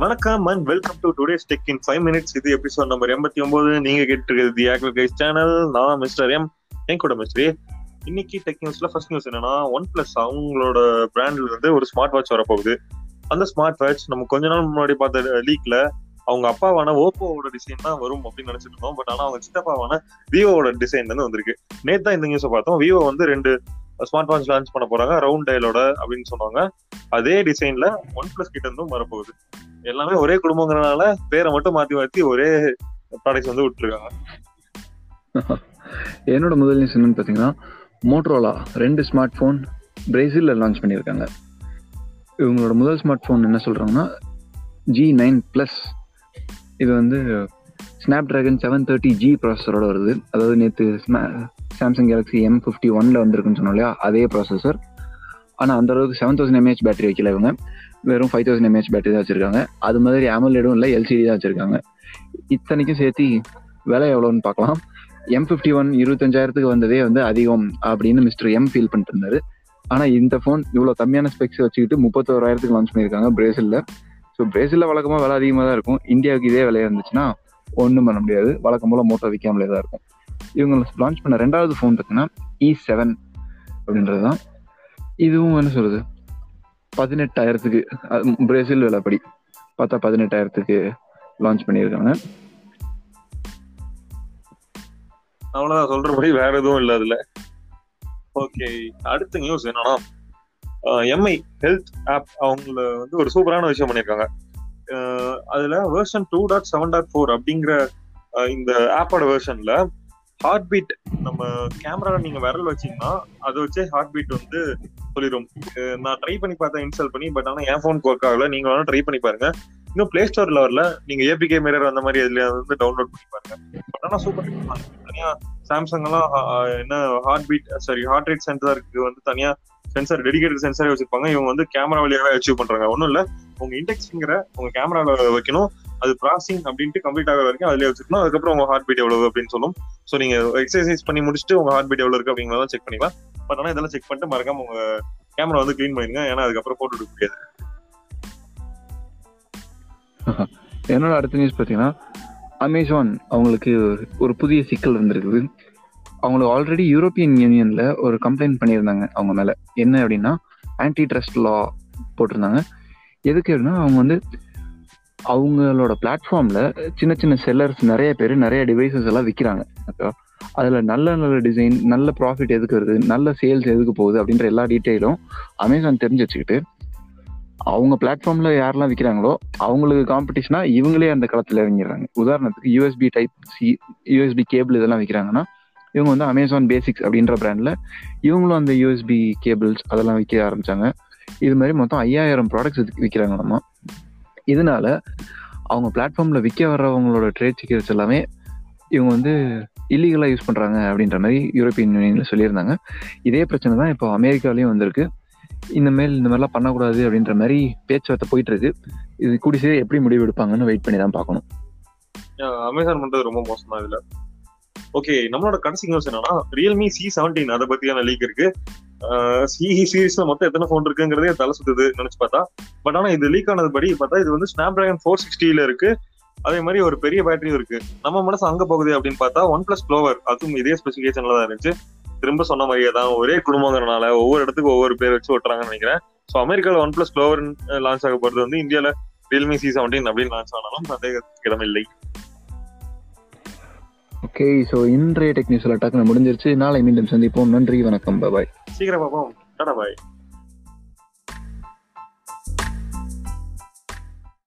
வணக்கம் and welcome to today stuck in five minutes இது episode number எண்பத்தி ஒன்பது. நீங்க கேட்டு தி ஆக்டர் கைஸ் சேனல் நான் மிஸ்டர் எம் என் கூட மிஸ்டர் இன்னைக்கு டெக் நியூஸ்ல ஃபர்ஸ்ட் நியூஸ் என்னன்னா ஒன் பிளஸ் அவங்களோட பிராண்ட்ல இருந்து ஒரு ஸ்மார்ட் வாட்ச் வரப்போகுது. அந்த ஸ்மார்ட் வாட்ச் நம்ம கொஞ்ச நாள் முன்னாடி பார்த்த லீக்ல அவங்க அப்பாவான ஓப்போவோட டிசைன் தான் வரும் அப்படின்னு நினைச்சிட்டு இருந்தோம். பட் ஆனா அவங்க சித்தப்பாவான விவோவோட டிசைன் வந்து வந்திருக்கு. நேத்து தான் இந்த நியூஸை பார்த்தோம். விவோ வந்து ரெண்டு ஸ்மார்ட் வாட்ச் லான்ச் பண்ண போறாங்க. ரவுண்ட் டயலோட அப்படின்னு சொன்னாங்க. அதே டிசைன்ல ஒன் பிளஸ் கிட்ட இருந்தும் வரப்போகுது. எல்லாமே ஒரே குடும்பங்கிறனால பேரை மட்டும் மாத்தி மாத்தி ஒரே ப்ராடக்ட்ஸ் வந்து விட்டுருக்காங்க. என்னோட முதல் நியூஸ் என்னன்னு பார்த்தீங்கன்னா மோட்ரோலா ரெண்டு ஸ்மார்ட் ஃபோன் பிரேசிலில் லான்ச் பண்ணியிருக்காங்க. இவங்களோட முதல் ஸ்மார்ட் ஃபோன் என்ன சொல்கிறாங்கன்னா ஜி நைன் ப்ளஸ் இது வந்து Snapdragon seven thirty G ப்ராசஸரோட வருது. அதாவது நேற்று சாம்சங் கேலக்ஸி எம் ஃபிஃப்டி ஒன்ல வந்திருக்குன்னு சொன்னோம் இல்லையா? அதே ப்ராசஸர் ஆனால் அந்த அளவுக்கு செவன் தௌசண்ட் எம்ஏஹெச் பேட்டரி வைக்கல இவங்க. வெறும் ஃபைவ் தௌசண்ட் எம்ஏஹெச் பேட்டரி தான் வச்சிருக்காங்க. அது மாதிரி ஆமலேடும் இல்லை எல்சிடி தான் வச்சிருக்காங்க. இத்தனைக்கும் சேர்த்து விலை எவ்வளோன்னு பார்க்கலாம். எம் ஃபிஃப்டி ஒன் இருபத்தஞ்சாயிரத்துக்கு வந்ததே வந்து அதிகம் அப்படின்னு மிஸ்டர் எம் ஃபீல் பண்ணிட்டு இருந்தாரு. ஆனால் இந்த ஃபோன் இவ்வளோ கம்மியான ஸ்பெக்ஸ் வச்சுக்கிட்டு முப்பத்தோராயிரத்துக்கு லான்ச் பண்ணியிருக்காங்க பிரேசிலில் ஸோ பிரேசிலில் வழக்கமாக விலை அதிகமாக தான் இருக்கும் இந்தியாவுக்கு இதே விலையாக இருந்துச்சுன்னா ஒன்றும் பண்ண முடியாது. வழக்கம் போல் மோட்டோ விற்காமலே தான் இருக்கும். இவங்க லான்ச் பண்ண ரெண்டாவது ஃபோன் பார்த்தீங்கன்னா e இ செவன் அப்படின்றது தான் இதுவும் என்ன சொல்கிறது பதினெட்டாயிரத்துக்கு பிரேசில் விலைப்படி பார்த்தா பதினெட்டாயிரத்துக்கு லான்ச் பண்ணியிருக்காங்க. அவ்வளோதான் சொல்றபடி வேற எதுவும் இல்லை அதில். ஓகே அடுத்த நியூஸ் என்னன்னா எம்ஐ ஹெல்த் ஆப் அவங்கள வந்து ஒரு சூப்பரான விஷயம் பண்ணியிருக்காங்க. அதில் அதுல version two dot seven dot four அப்படிங்கிற இந்த ஆப்போட வெர்ஷன்ல ஹார்ட் பீட் நம்ம கேமரால நீங்க விரல் வச்சீங்கன்னா அதை வச்சே ஹார்ட் பீட் வந்து சொல்லிடும் நான் ட்ரை பண்ணி பார்த்தேன் இன்ஸ்டால் பண்ணி பட் ஆனா என் ஃபோன் ஒர்க் ஆகல. நீங்க வேணா ட்ரை பண்ணி பாருங்க. இன்னும் பிளே ஸ்டோர்ல வரல. நீங்க ஏபிகே மிரர் அந்த மாதிரி இதுல வந்து டவுன்லோட் பண்ணி பாருங்க. பட் ஆனா சூப்பர் தனியா சாம்சங் எல்லாம் என்ன heart beat sorry heart rate சென்சாருக்கு வந்து தனியா சென்சார் டெடிகேட்டட் சென்சாரே வச்சிருப்பாங்க. இவங்க வந்து கேமரா வழியாவே அச்சீவ் பண்றாங்க. ஒன்றும் இல்லை. உங்க இண்டெக்ஸ் ஃபிங்கரை உங்க கேமரால வைக்கணும். அது ப்ராசிங் அப்படின்ட்டு கம்ப்ளீட் ஆகிற வரைக்கும் அதுலயே வச்சுக்கணும். அதுக்கப்புறம் உங்க ஹார்ட் பீட் எவ்வளவு அப்படின்னு சொல்லும். ஸோ நீங்க எக்ஸசைஸ் பண்ணி முடிச்சுட்டு உங்க ஹார்ட் பீட் எவ்வளவு இருக்கு அப்படிங்கிறத செக் பண்ணிக்கலாம். பட் ஆனா இதெல்லாம் செக் பண்ணிட்டு மறக்காம உங்க கேமரா வந்து க்ளீன் பண்ணிருங்க ஏன்னா அதுக்கப்புறம் போட்டோ எடுக்க முடியாது. என்னோட அடுத்த நியூஸ் பார்த்தீங்கன்னா அமேசான் அவங்களுக்கு ஒரு புதிய சிக்கல் இருந்திருக்குது அவங்களுக்கு ஆல்ரெடி யூரோப்பியன் யூனியன்ல ஒரு கம்ப்ளைண்ட் பண்ணியிருந்தாங்க அவங்க மேல. என்ன அப்படின்னா ஆன்டி ட்ரஸ்ட் லா போட்டிருந்தாங்க. எதுக்கு அப்படின்னா அவங்க வந்து அவங்களோட பிளாட்ஃபார்மில் சின்ன சின்ன செல்லர்ஸ் நிறைய பேர் நிறைய டிவைசஸ் எல்லாம் விற்கிறாங்க ஓகேவா அதில் நல்ல நல்ல டிசைன் நல்ல ப்ராஃபிட் எதுக்கு வருது நல்ல சேல்ஸ் எதுக்கு போகுது அப்படின்ற எல்லா டீட்டெயிலும் அமேசான் தெரிஞ்சு வச்சுக்கிட்டு அவங்க பிளாட்ஃபார்மில் யாரெல்லாம் விற்கிறாங்களோ அவங்களுக்கு காம்படிஷனா இவங்களே அந்த களத்தில் இறங்கிடுறாங்க. உதாரணத்துக்கு USB type C USB cable இதெல்லாம் விற்கிறாங்கன்னா இவங்க வந்து அமேசான் பேசிக்ஸ் அப்படின்ற பிராண்டில் இவங்களும் அந்த யூஎஸ்பி கேபிள்ஸ் அதெல்லாம் விற்க ஆரம்பித்தாங்க இது மாதிரி மொத்தம் ஐயாயிரம் ப்ராடக்ட்ஸ் விற்கிறாங்க நம்ம. இதனால அவங்க பிளாட்ஃபார்ம்ல விற்க வர்றவங்களோட ட்ரேட் சீக்கிரட்ஸ் எல்லாமே இவங்க வந்து இல்லீகலாக யூஸ் பண்ணுறாங்க அப்படின்ற மாதிரி யூரோப்பியன் யூனியனில் சொல்லியிருந்தாங்க. இதே பிரச்சனை தான் இப்போ அமெரிக்காலையும் வந்திருக்கு. இந்த மேல் இந்த மாதிரிலாம் பண்ணக்கூடாது அப்படின்ற மாதிரி பேச்சுவார்த்தை போயிட்டு இருக்கு இது கூடி சீக்கிரம் எப்படி முடிவு எடுப்பாங்கன்னு வெயிட் பண்ணி தான் பார்க்கணும். அமேசான் பண்றது ரொம்ப மோசம் தான் இதுல. ஓகே நம்மளோட கடைசி நியூஸ் என்னன்னா ரியல்மி சி செவன்டீன் அதை பத்தியான லீக் இருக்கு. சிஇ சீரீஸ்ல மொத்தம் எத்தனை ஃபோன் இருக்குங்கிறதே தலை சுத்துது நினைச்சு பார்த்தா. பட் ஆனா இது லீக் ஆனது படி பார்த்தா இது வந்து ஸ்னாப் டிராகன் ஃபோர் சிக்ஸ்டியில இருக்கு. அதே மாதிரி ஒரு பெரிய பேட்டரியும் இருக்கு. நம்ம மனசு அங்க போகுது அப்படின்னு பார்த்தா ஒன் பிளஸ் க்ளோவர் அதுவும் இதே ஸ்பெசிஃபிகேஷன்ல தான் இருந்துச்சு. திரும்ப சொன்ன மாதிரியே தான் ஒரே குடும்பங்கிறனால ஒவ்வொரு இடத்துக்கு ஒவ்வொரு பேர் வச்சு ஓட்டுறாங்கன்னு நினைக்கிறேன். ஸோ அமெரிக்காவில் ஒன் பிளஸ் க்ளோவர் லான்ச் ஆக போறது வந்து இந்தியாவில் ரியல்மி சி செவன்டீன் அப்படின்னு லான்ச் ஆனாலும் சந்தேகத்துக்கு இடமில்லை. ஓகே ஸோ இன்றைய டெக்னிக்ஸில் டக்குன்னு முடிஞ்சிருச்சு. நாளை மீண்டும் சந்திப்போம். நன்றி வணக்கம். பாய் சீக்கிரம் பார்ப்போம். டாடா பாய்.